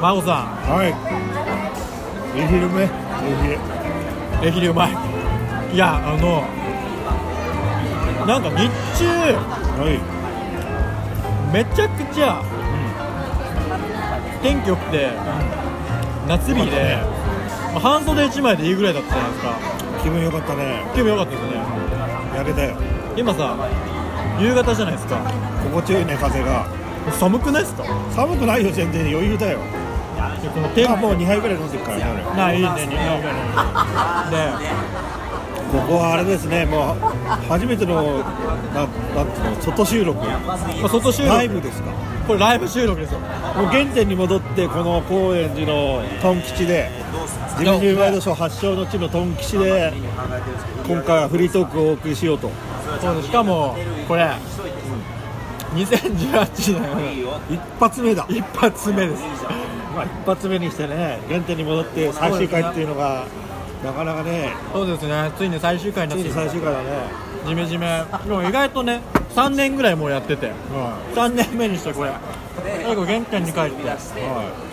孫さはい。えひるめ。えんえひりうまいいやあのなんか日中はい。めちゃくちゃ、天気良くて、夏日で、まあ半袖1枚でいいぐらいだったじゃないですか。気分良かったね。気分良かったですね。焼けたよ。今さ夕方じゃないですか。心地よいね風が寒くないですか？寒くないよ全然余裕だよ。でこの天あもう2杯ぐらい飲んでるからね俺ないいねい。いね。でここはあれですねもう初めてのななんていうの外収録。まあ、外収録。ライブですか？これライブ収録ですよ。もう原点に戻ってこの高円寺のトン吉でジミジミワイドショー発祥の地のトン吉で今回はフリートークをお送りしようと。そうですしかもこれ、2018年一発目だ、一発目です。まあ、一発目にしてね原点に戻って最終回っていうのがなかなかね。そうですね。ついに最終回につないってに最終回だね、ジメジメ。でも意外とね3年ぐらいもうやってて。は3年目にしてこれ。最後原点に帰って。いは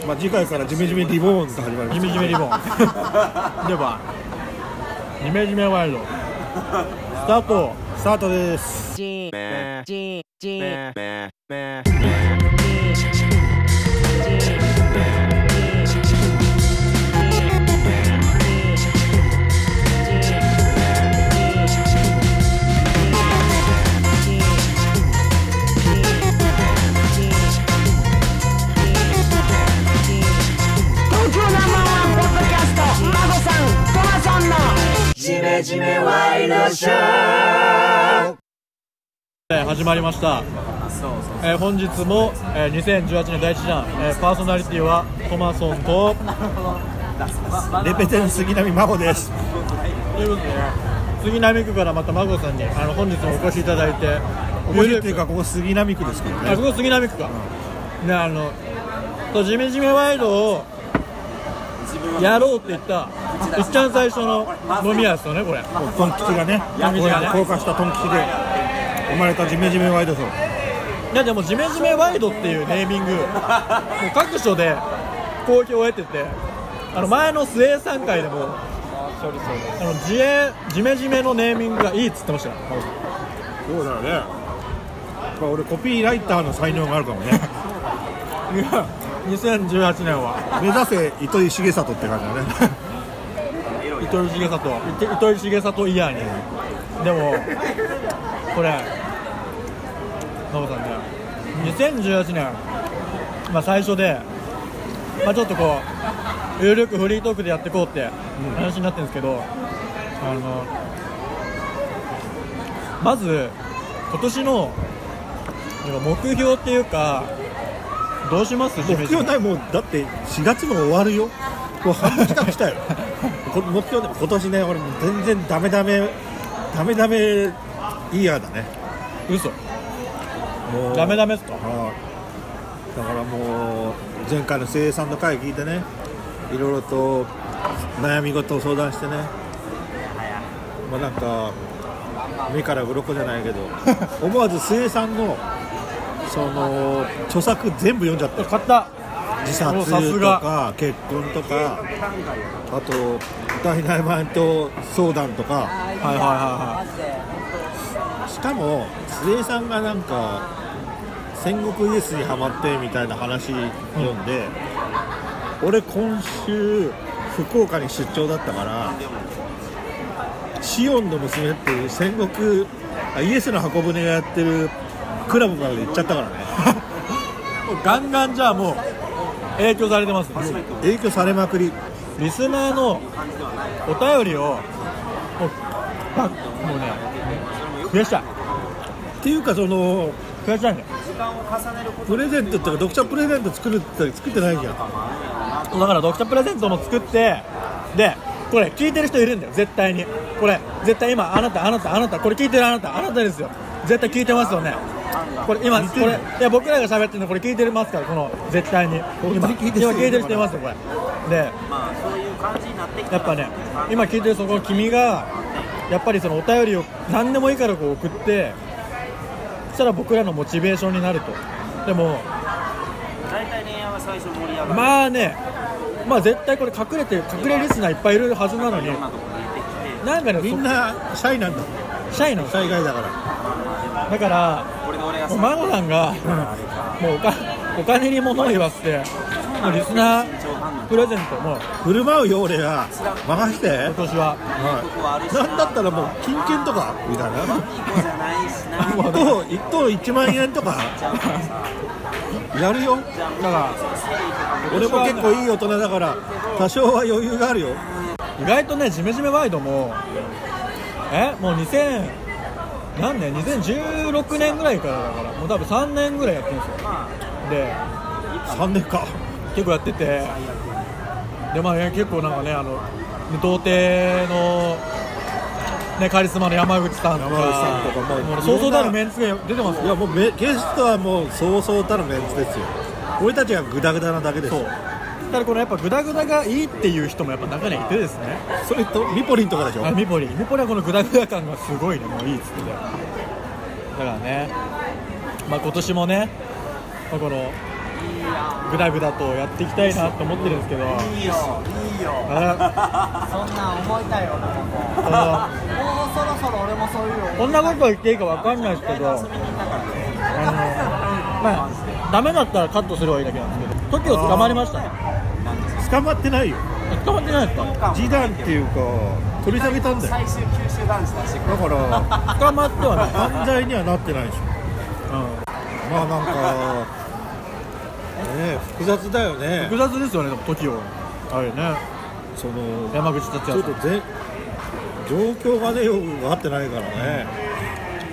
い。まあ、次回からジメジメリボーンと始まりますジメジメリボン。ではジメジメワイルドスタートスタートです始まりました。えー本日も、えー2018年第一弾、えーパーソナリティはトマソンとレペテン杉並真帆です。ということでね杉並区からまた孫さんにあの本日もお越しいただいて面白いっていうかここ杉並区ですけどね。あここ杉並区か、ねあのそうジメジメワイドをやろうって言ったいっちゃん最初の飲み屋ですよねこれ。トン吉がねね。高架したトン吉で生まれたジメジメワイドショーいやでもジメジメワイドっていうネーミング。もう各所で好評を得ててあの前の末3回でもあのジエジメジメのネーミングがいいっつってました。よそうだよね。やっぱ俺コピーライターの才能があるかもね。いや2018年は目指せ糸井重里って感じだね。糸井重里。糸糸井重里イヤーに。でもこれノブさんね2018年、まあ、最初で、まあ、ちょっとこう有力フリートークでやっていこうって話になってるんですけど、あのまず今年の目標っていうかどうします？目標ないもうだって4月も終わるよ。もう半年近く来たよ。こ目標ね今年ね俺全然ダメダメダメダメイヤーだね。嘘もう。ダメダメっすか？はい。だからもう前回の生産の会聞いてねいろいろと悩み事を相談してね。まあなんか目から鱗じゃないけど 思わず生産のその著作全部読んじゃった買った。自殺とが。か結婚とかあと大内マイと相談とか。はいはいはいはい。しかも末江さんがなんか戦国イエスにハマってみたいな話読んで、俺今週福岡に出張だったからシオンの娘っていう戦国あイエスの箱舟がやってるクラブまで行っちゃったからね。ガンガンじゃあもう影響されてます影響されまくり。リスナーのお便りをもうばもうね増やした。いっていうかその増やしたいねプレゼントっていうか読者プレゼント作るって作ってないじゃん。だから読者プレゼントも作ってでこれ聞いてる人いるんだよ絶対に。これ絶対今あなたあなたあなたこれ聞いてるあなたあなたですよ。絶対聞いてますよね。これ今これいや僕らが喋ってるのこれ聞いてますからこの絶対に。今聞いてる人いますよこれ。でやっぱね今聞いてるそこ君がやっぱりそのお便りを何でもいいからこう送ってそしたら僕らのモチベーションになると。でも屋が最初盛り上がる。まあねまあ絶対これ隠れて隠れリスナーいっぱいいるはずなのに。なんかねみんなシャイなんだ。そシャイなのシャイ外だから。だからこれで俺がもうマゴさんがもうおかお金に物を言わせてもうリスナープレゼントも振る舞うよ俺が任せて。今年は。はい。なんだったらもう金券とかみたいな。いい子じゃないしな。1等一等1万円とか。やるよ。だから俺も結構いい大人だから多少は余裕があるよ。意外とねジメジメワイドもえもう2000何年？2016年ぐらいからだからもう多分3年ぐらいやってるんですよ。で3年か結構やってて。でまあ、ね、結構なんかねあの童貞の、ね、カリスマの山口さんとかもそうそうたるメンツが出てますよ。いやもうめゲストはもうそうそうたるメンツですよ。俺たちがグダグダなだけです。よただこのやっぱグダグダがいいっていう人もやっぱ中にはいてですね。それとミポリンとかでしょ？あミポリ。ミポリはこのグダグダ感がすごいね。もういいっつってて。だからね。まあ今年もね、まあ、このグダグダとやっていきたいなと思ってるんですけど。いいよいいよあそんなん思いたいよ俺ももう。あもうそろそろ俺もそういうのこんなこと言っていいかわかんないですけど。あのまあダメだったらカットすればいいだけなんですけど。TOKIO 捕まりましたね。捕まってないよ。捕まってないですか？示談っていうか取り下げたんだよ。最終九州男子出し。だから 捕まってはない、犯罪にはなってないでしょ。うまあなんかね複雑だよん、ね。複雑ですよねでも TOKIO あれね。その山口達也ちょっとぜ状況がねよく分かってないからね。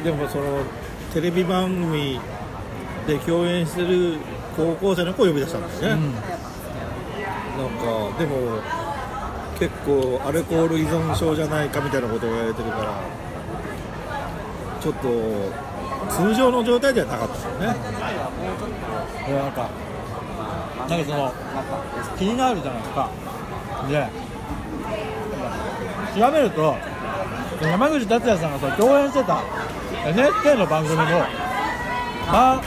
でもそのテレビ番組で共演する高校生の子を呼び出したんだよね、うん。なんかでも結構アルコール依存症じゃないかみたいなことを言われてるからちょっと通常の状態ではなかったですよね。いやなんかなんかその気になるじゃないですか。で調べると山口達也さんがさ共演してた NHK の番組もまあ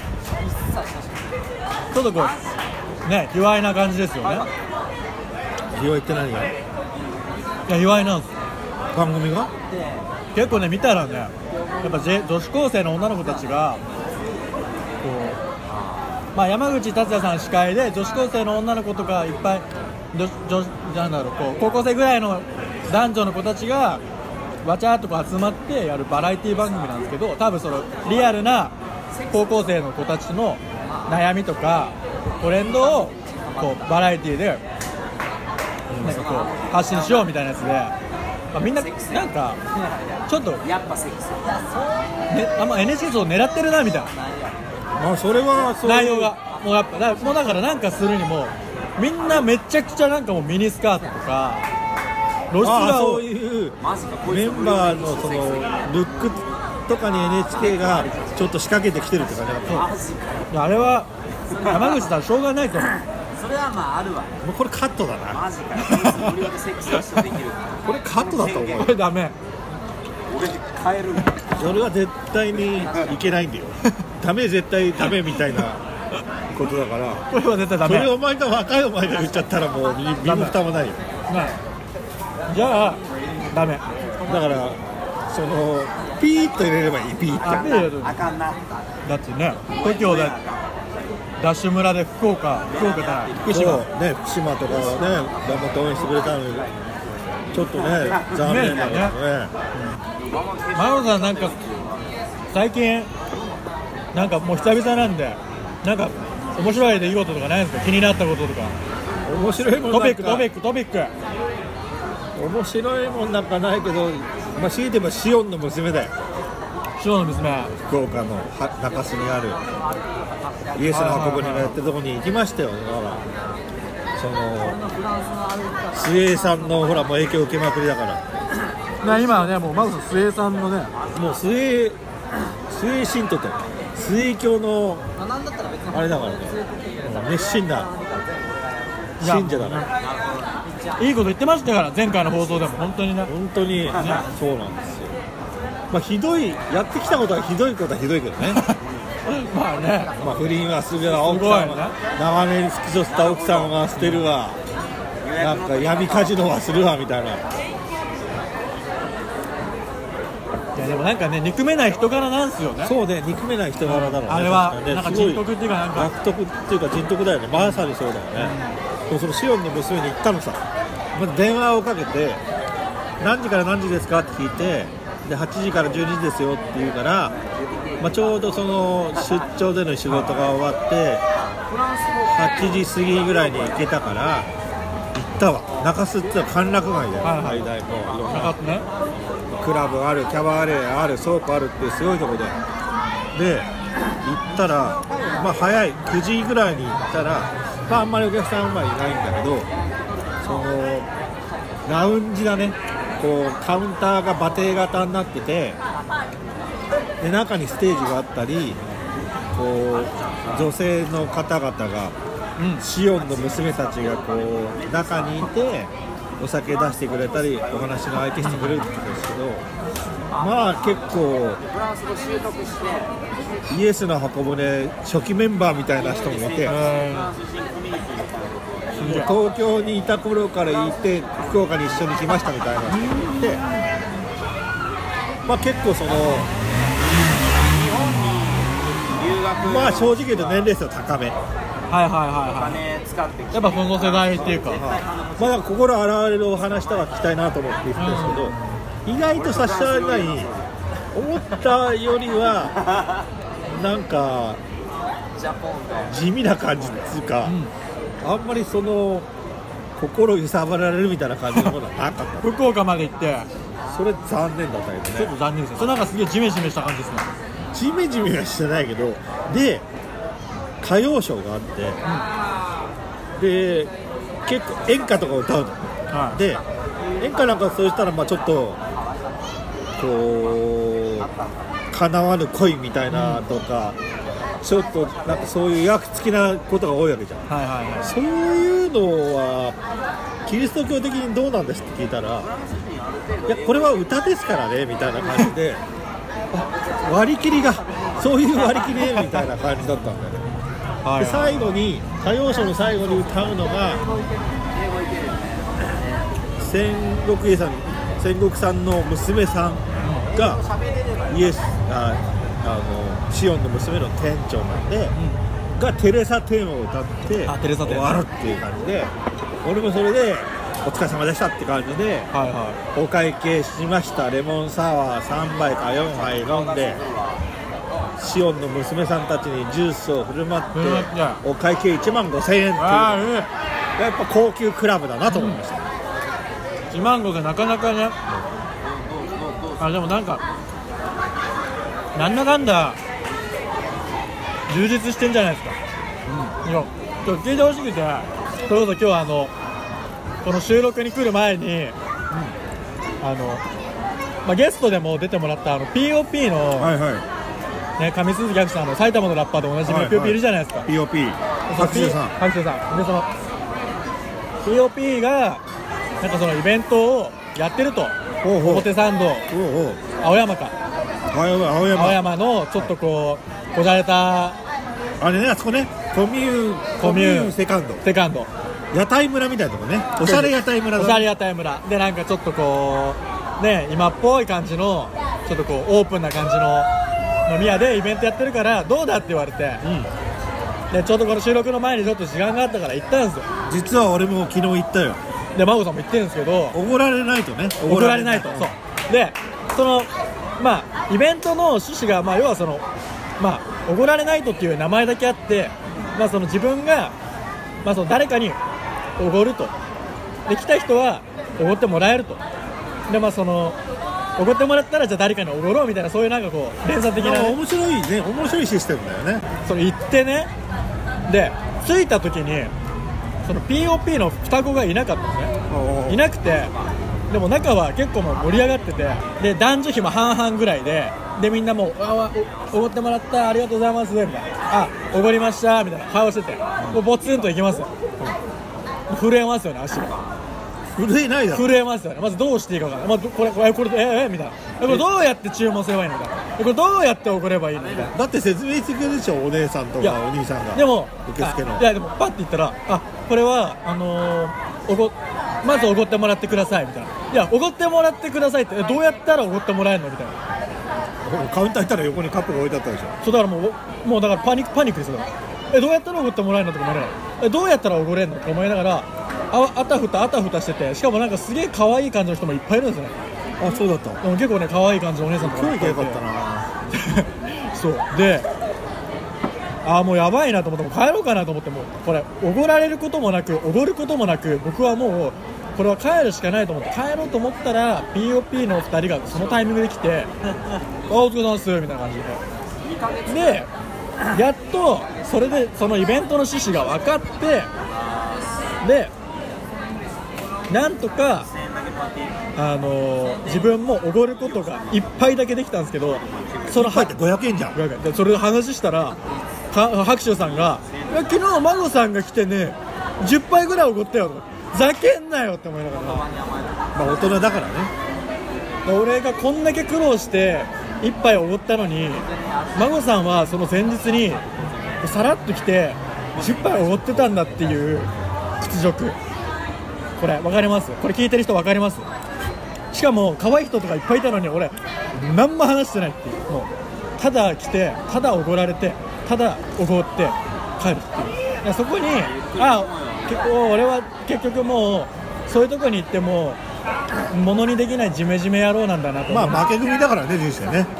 ちょっとこうね卑猥な感じですよね。ひよいって何が？いや卑猥なんです。よ番組が？結構ね見たらねやっぱ女女子高生の女の子たちがまあ山口達也さん司会で女子高生の女の子とかいっぱい女女なんだろうこう高校生ぐらいの男女の子たちがわちゃっとこう集まってやるバラエティ番組なんですけど多分そのリアルな高校生の子たちの悩みとかトレンドをこうバラエティでなんかこう発信しようみたいなやつで、まあ、みんななんかちょっと、ね、やっぱセックス。あんま NHK そう狙ってるなみたいなまあそれはそう内容がもうやっぱだもうだからなんかするにもみんなめちゃくちゃなんかもうミニスカートとか露出がそうメンバーのそのルックとかに NHK がちょっと仕掛けてきてるって感じだったマジかいやあれは山口さんしょうがないと思う。それはまああるわ。もうこれカットだな。これカットだと思うこれダメ。俺変えるそれは絶対にいけないんだよ。ダメ絶対ダメみたいなことだから。これは絶対ダメ。それお前が若いお前が言っちゃったらもう身身も蓋もないよ。ない。じゃあダメ。だからそのピーッと入れればいいピーッあであかんな。だってね TOKIO でダッシュ村で福岡福岡から福と島ね福島とかね頑張って応援してくれたのに。ちょっとね残念だけどねマロさんなんか最近なんかもう久々なんでなんか面白い出来事とかないんですか？気になったこととか。面白いもんなんかトピックトピックトピック。面白いもんなんかないけどまあ強いて言えばシオンの娘だよ。塩の娘福岡のは中洲にあるイエスの箱舟がやってるとこに行きましたよ。だからその末さんのほらもう影響受けまくりだからまあ今はねもうマロさん末さんのね。もう末末信徒と末教のまあれだからね。熱心な信者だから。いいこと言ってましたから前回の放送でも。本当にね。本当にねそうなんですよ。まあひどいやってきたことはひどいことはひどいけどね。まあね。まあ、不倫はするわ奥さんすごいね。は長年好きとした奥さんは捨てるわ。なんか闇カジノはするわみたいないやでもなんかね憎めない人柄なんすよね。そうね憎めない人柄だろうね。あれはなんか人徳っていうかなんか。悪徳っていうか人徳だよね。まさにそうだよね、でもそのシオンの娘に言ったのさ。まず電話をかけて何時から何時ですかって聞いてで8時から12時ですよって言うから、まあ、ちょうどその出張での仕事が終わって8時過ぎぐらいに行けたから行ったわ。中洲ってのは歓楽街だよ、はいはい。最大のいろんなクラブあるキャバレーある倉庫あるっていうすごいとこで。で行ったらまあ早い。9時ぐらいに行ったらまああんまりお客さんはいないんだけどそのラウンジだね。こうカウンターが馬蹄型になっててで中にステージがあったりこう女性の方々がうんシオンの娘たちがこう中にいてお酒出してくれたりお話の相手してくれるんですけどまあ結構イエスの箱舟初期メンバーみたいな人もいてうん東京にいた頃からいて福岡に一緒に来ましたみたいな人もいてまあ結構そのまあ正直言うと年齢層高め。はいはいはいは金使ってきて。いやっぱその世代っていうかまあなんか心洗われるお話とか聞きたいなと思って言ってたんですけど、意外と差し障りない思ったよりはなんかジャポンで地味な感じっていうか、あんまりその心揺さぶられるみたいな感じのものはなかっ福岡まで行って。たそれ残念だったけちょっと残念ですね。それなんかすげえジメジメした感じですね。ジメジメはしてないけどで歌謡ショーがあって、で結構演歌とか歌うの。はで演歌なんかそうしたらまあちょっとこう叶わぬ恋みたいなとか、ちょっとなんかそういう役付きなことが多いわけじゃん。いはいはいはい。そういうのはキリスト教的にどうなんですって聞いたらいやこれは歌ですからねみたいな感じで あ割り切りがそういう割り切りねみたいな感じだったんだよねで最後に歌謡ショーの最後に歌うのが戦国家さん戦国さんの娘さんがイエスああのシオンの娘の店長なんで、がテレサ・テンを歌ってあテレサ終わるっていう感じで俺もそれでお疲れ様でしたって感じではいはお会計しました。レモンサワー3杯か4杯飲んでシオンの娘さんたちにジュースを振る舞ってお会計1万5000円っていう。やっぱ高級クラブだなと思いました、1万5千なかなかね。あでもなんかなんだかんだ充実してんじゃないですか。いやちょっと聞いてほしくてそれこそ今日あのこの収録に来る前に、あの、まあ、ゲストでも出てもらったあの POP の、はいはいね、上鈴木亜紀さんの埼玉のラッパーでおなじみの POP い。るじゃないですか、POP 白州さん。白州さん。でその POP がなんかそのイベントをやってると。ほうほう。表参道。おうおう。青山か。青山。青山。青山のちょっとこうこじゃれた。あれねあそこね。コミューコミュー。ンセカンド。セカンド。屋台村みたいなとこね。おしゃれ屋台村だおしゃれ屋台村。でなんかちょっとこうね今っぽい感じのちょっとこうオープンな感じの飲み屋でイベントやってるからどうだって言われて。うん。でちょうどこの収録の前にちょっと時間があったから行ったんですよ。実は俺も昨日行ったよ。で真帆さんも言ってるんですけどおごられないとね。怒られないとそう。でそのまあイベントの趣旨がまあ要はそのまあおごられないとっていう名前だけあってまあその自分がまあその誰かにおごると。で来た人はおごってもらえると。でまあそのおごってもらったらじゃあ誰かにおごろうみたいなそういうなんかこう連鎖的な、ね、あ面白いね面白いシステムだよね。その行ってね。で着いた時にその POP の双子がいなかったのね。いなくてでも中は結構もう盛り上がっててで男女比も半々ぐらいででみんなもう「あわおおごってもらったありがとうございます」みたいな「あおごりました」みたいな顔しててもうボツンといきますよ。震えますよね足が震えないだろ。震えますよね。まずどうしていいか分からない、まあ、どこれこれこれえええみたいな。えこれどうやって注文すればいいのみたいな。これどうやって怒ればいいのみたいな。だって説明してくれるでしょお姉さんとかお兄さんが。でも受付の。あいやでもパッて言ったらあこれはあのーおごまずおごってもらってくださいみたいな。いやおごってもらってくださいってえどうやったらおごってもらえるのみたいな。カウンター行ったら横にカップが置いてあったでしょ。そうだからもうもうだからパニックパニックですよ。えどうやったらおごってもらえるのとか思いながらえどうやったらおごれるのと思いながらああたふたあたふたしててしかもなんかすげえ可愛い感じの人もいっぱいいるんですよね。あそうだった。でも結構ね可愛い感じのお姉さんとか今日いっぱいい行けばよ。かてったなそう。でああもうやばいなと思ってもう帰ろうかなと思ってもうこれおごられることもなくおごることもなく僕はもうこれは帰るしかないと思って帰ろうと思ったら POP の2人がそのタイミングで来て「あお疲れ様です」みたいな感じで。でやっとそれでそのイベントの趣旨が分かってでなんとかあの自分もおごることが一杯だけできたんですけどその入って500円じゃん。でそれで話したらか白秋さんが「いや昨日孫さんが来てね10杯ぐらいおごったよ」と。か「ふざけんなよ」って思いながら。まあ大人だからね。で俺がこんだけ苦労して1杯おごったのに孫さんはその前日にさらっと来て10杯おごってたんだっていう屈辱これ分かります？これ聞いてる人分かります？しかも可愛い人とかいっぱいいたのに俺何も話してないっていう。もうただ来てただおごられてただおごって帰るっていう。いやそこにあ結構俺は結局もうそういうとこに行ってもものにできないジメジメ野郎なんだなと。まあ負け組だからね人生ね。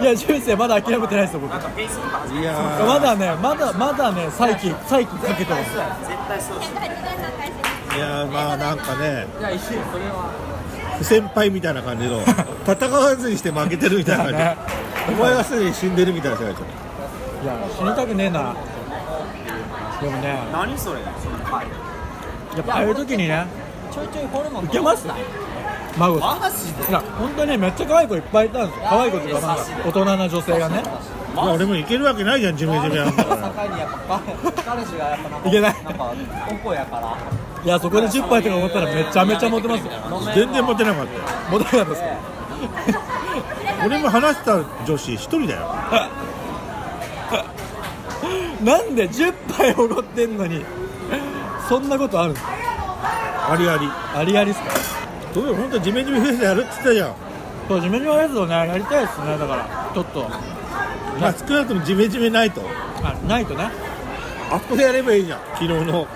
いや人生まだ諦めてないですよ僕。いやまだねまだまだね再起再起かけてますいやまあなんかね。不 先輩みたいな感じの戦わずにして負けてるみたいな感じ、ね お前はすでに死んでるみたいな世界じいや死にたくねえな。でもね。何それ？その回やっぱああいう時にね。ちょいちょいホルモンいけます孫さんマジで？いや本当にねめっちゃ可愛い子いっぱいいたんですよ。可愛い子っていうかまあ大人な女性がねゃんいや俺もいけるわけないじゃんジメジメなんだから境にやっぱ彼氏がやっぱなんかいけないなんかおこやからいやそこで10杯とか思ったらめちゃめちゃモテますよ全然モテなかったよモテなかったですか俺も話した女子一人だよなんで10杯おごってんのにそんなことあるんですかありありありありっすかどうよ本当ジメジメフェスやるって言ったじゃんそうジメジメフェスをねやりたいですねだからちょっとまあ少なくともジメジメないと。あないとね。あそこでやればいいじゃん。昨日の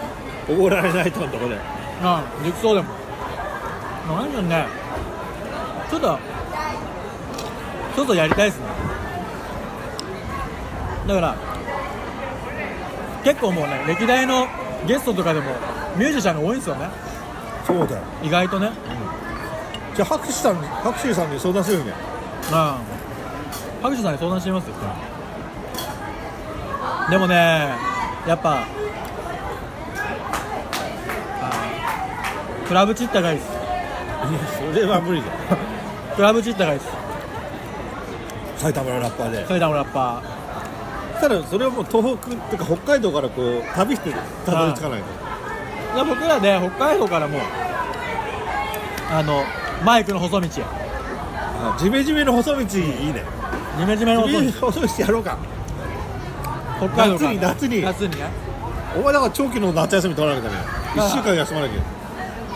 おごられないとのとこで。あできそうでも何でしょうねちょっとちょっとやりたいですね。だから結構もうね歴代のゲストとかでもミュージシャンが多いんですよね。そうだよ。意外とね。じゃあ白手さん白手さんに相談するよねああ白書さんに相談してみますよでもねやっぱあクラブチッタがいいです。いやそれは無理だよ クラブチッタがいいです。埼玉のラッパーで。それでもラッパただそれはもう東北っていうか北海道からこう旅してたどり着かないと。ーい。や僕らで北海道からもうあのマイクの細道へ。あジメジメの細道いいねジメジメのジメジメ細道の細道やろうか。北海道夏に夏に。夏にね。お前だから長期の夏休み取らなきゃダメよ1週間休まなきゃ。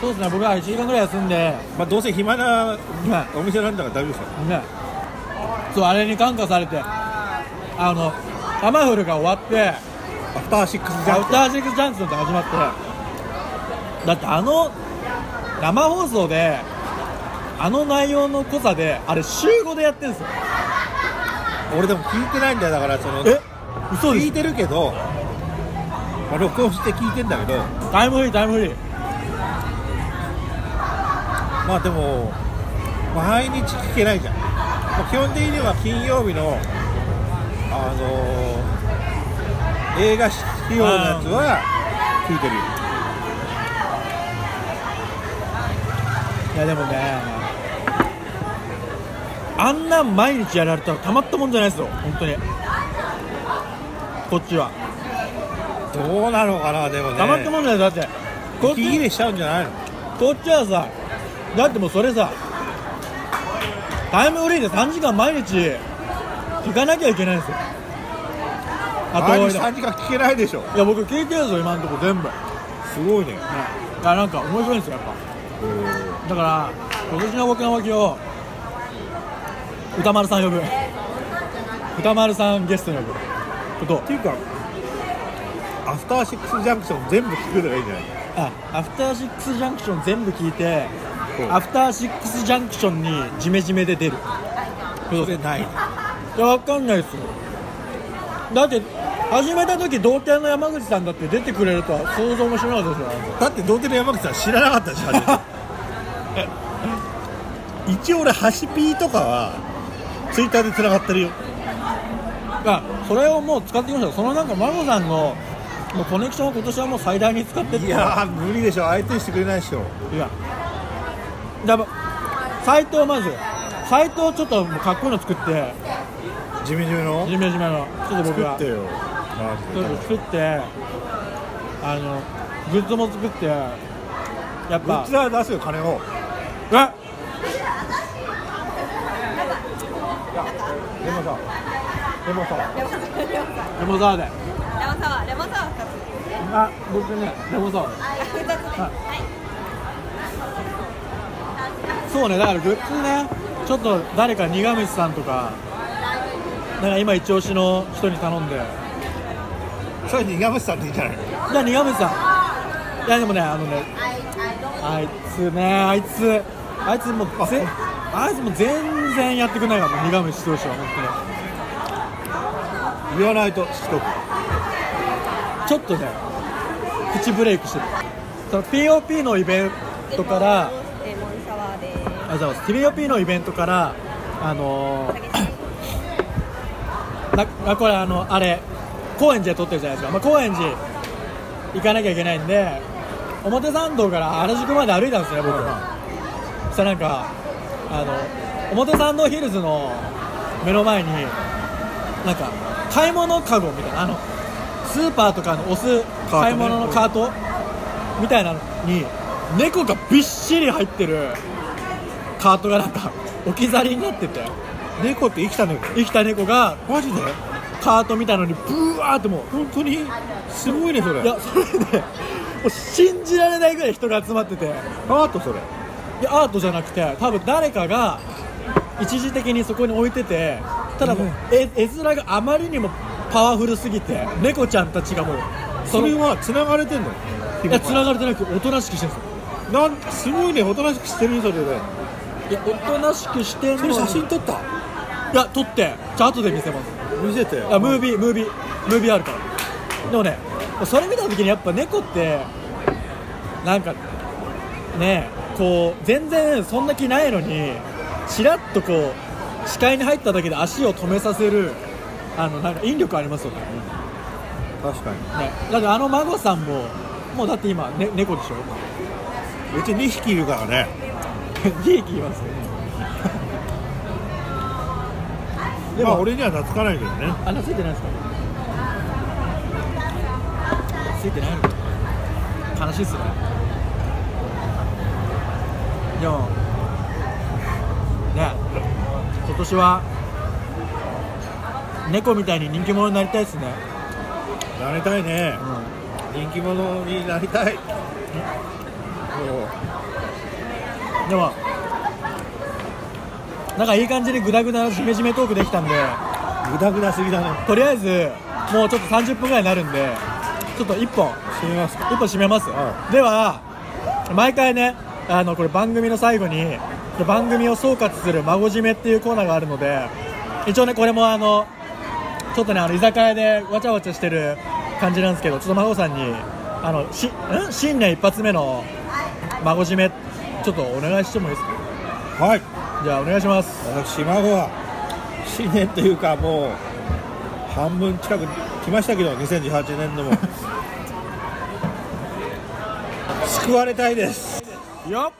そうですね。僕は1時間ぐらい休んで。まあどうせ暇なはいお店なんだから大丈夫ですよね。そうあれに感化されて。あのタマフルが終わって。アフターシックスジャンアフターシックスジャンクって始まって。だってあの生放送であの内容の濃さであれ週5でやってるんですよ。プ俺でも聞いてないんだよだからそのえ？嘘です。聞いてるけど、まあ、録音して聞いてんだけど。タイムフリータイムフリー。まあでも毎日聞けないじゃん、まあ、基本的には金曜日のあのー映画仕様のやつは聞いてるよ。いやでもねあんなん毎日やられたらたまったもんじゃないですよ。本当に。こっちは。どうなのかなでもね。たまったもんじゃないだって。こっち息切れしちゃうんじゃないの？こっちはさだってもうそれさタイムフリーで3時間毎日行かなきゃいけないんですよ。あと毎い日3時間聞けないでしょ。や僕聞いてるんですよ今のところ全部。すごいね。いやなんか面白いんですよやっぱ。だから今年の僕の目標歌丸さん呼ぶ。歌丸さんゲストに呼ぶ。ことっていうかアフターシックスジャンクション全部聞くのがいいんじゃない？あアフターシックスジャンクション全部聞いてアフターシックスジャンクションにジメジメで出る。それない。いやわかんないですよ。だって始めた時童貞の山口さんだって出てくれるとは想像もしなかったですよ。だって童貞の山口さん知らなかったし初めて一応俺ハシピーとかはツイッターで繋がってるよ。あそれをもう使ってきました。よそのなんか孫さんのもうコネクションを今年はもう最大に使ってっていやー無理でしょ。相手にしてくれないでしょ。いや。やっぱサイトをまずサイトをちょっともうかっこいいの作って。ジメジメの？ジメジメの。ちょっと僕が作ってよ。マちょっと作ってあのグッズも作ってやっぱ。グッズは出すよ金を。え？でもさでもさレモンサワー。でレモンサワーレモンサワー。2つあ僕ねレモンサワー。あ2つではい。はい。そうねだからグッズねちょっと誰か苦虫さんとかなんか今一押しの人に頼んで。それ苦虫さんでいいんじゃないじゃあ苦虫さん。いやでもねあのねあいつね。あいつあいつ。もうぜあいつもう全然やってくれないからもう苦虫としては本言わないとしつこく。ちょっとね口ブレイクしてる。その POP のイベントからありがとうございます POP のイベントからあのーなあこれあのあれ高円寺で撮ってるじゃないですか、まあ、高円寺行かなきゃいけないんで表参道から原宿まで歩いたんですね僕そしたらなんかあの表参道ヒルズの目の前になんか買い物カゴみたいなあのスーパーとかの押す買い物のカートみたいなのに猫がびっしり入ってるカートがなんか置き去りになってて猫って生きた猫生きた猫がマジで？カートみたいのにブワーってもう本当にすごいねそれいやそれでもう信じられないぐらい人が集まっててアートそれ。いやアートじゃなくて多分誰かが一時的にそこに置いててただもう、絵絵面があまりにもパワフルすぎて猫ちゃんたちがもうそれのは繋がれてんの？いや繋がれてなくおとなしくしてるんですよ。なんすごいねおとなしくしてるそれでいやおとなしくしてんのに。それ写真撮った？いや撮って。じゃあ後で見せます。見せていやムービームービームービーあるから。でもねそれ見た時にやっぱ猫ってなんかねこう全然そんな気ないのにちらっとこう視界に入っただけで足を止めさせるあのなんか引力ありますよね確かにねだってあの孫さんももうだって今、ね、猫でしょ？うち2匹いるからね 利益いますよね でも、まあ俺には懐かないけどねあ、ついてないですか？ついてないのか。悲しいっすね。でも。ね。今年は。猫みたいに人気者になりたいですね。なりたいねう人気者になりたい。でも。なんかいい感じにグダグダなジメジメトークできたんで。うグダグダすぎだねとりあえず。もうちょっと30分ぐらいになるんで。ちょっと一本。閉めますか一本締めます、はでは毎回ねあのこれ番組の最後に番組を総括する「孫締め」っていうコーナーがあるので一応ねこれもあのちょっとねあの居酒屋でわちゃわちゃしてる感じなんですけどちょっと孫さんにあのしん？新年一発目の孫締めちょっとお願いしてもいいですか？はい。じゃあお願いします。私孫は新年というかもう半分近く来ましたけど2018年度も。救われたいです。よ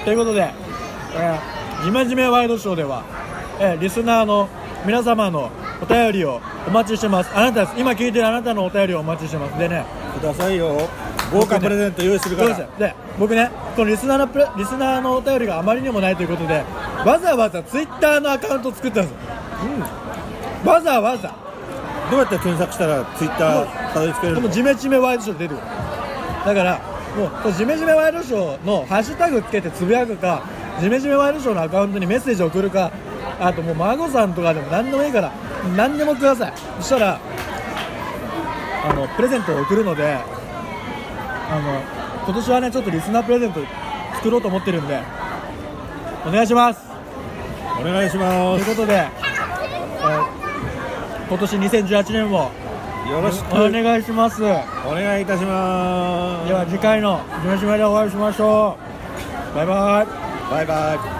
っ。ということで、えー、じめじめワイドショーでは、えーリスナーの皆様のお便りをお待ちしてます。あなたです。今聞いてるあなたのお便りをお待ちしてます。でねくださいよ。豪華プレゼント用意するかそうで僕ねこのリスナーのプレリスナーのお便りがあまりにもないということでわざわざツイッターのアカウント作ったんです。よ、わざわざ。どうやって検索したらツイッターたどり着けるの？でもジメジメワイドショー出る。よだからもうジメジメワイドショーのハッシュタグつけてつぶやくかジメジメワイドショーのアカウントにメッセージ送るか。あともう孫さんとかでも何でもいいから。何でもください。そしたらあのプレゼントを送るのであの今年はねちょっとリスナープレゼント作ろうと思ってるんでお願いします。お願いしまということで、えー今年2018年もすよろしく。お願いします。お願いいたします。では次回の「ジメジメ」でお会いしましょう。バイバイバイバイ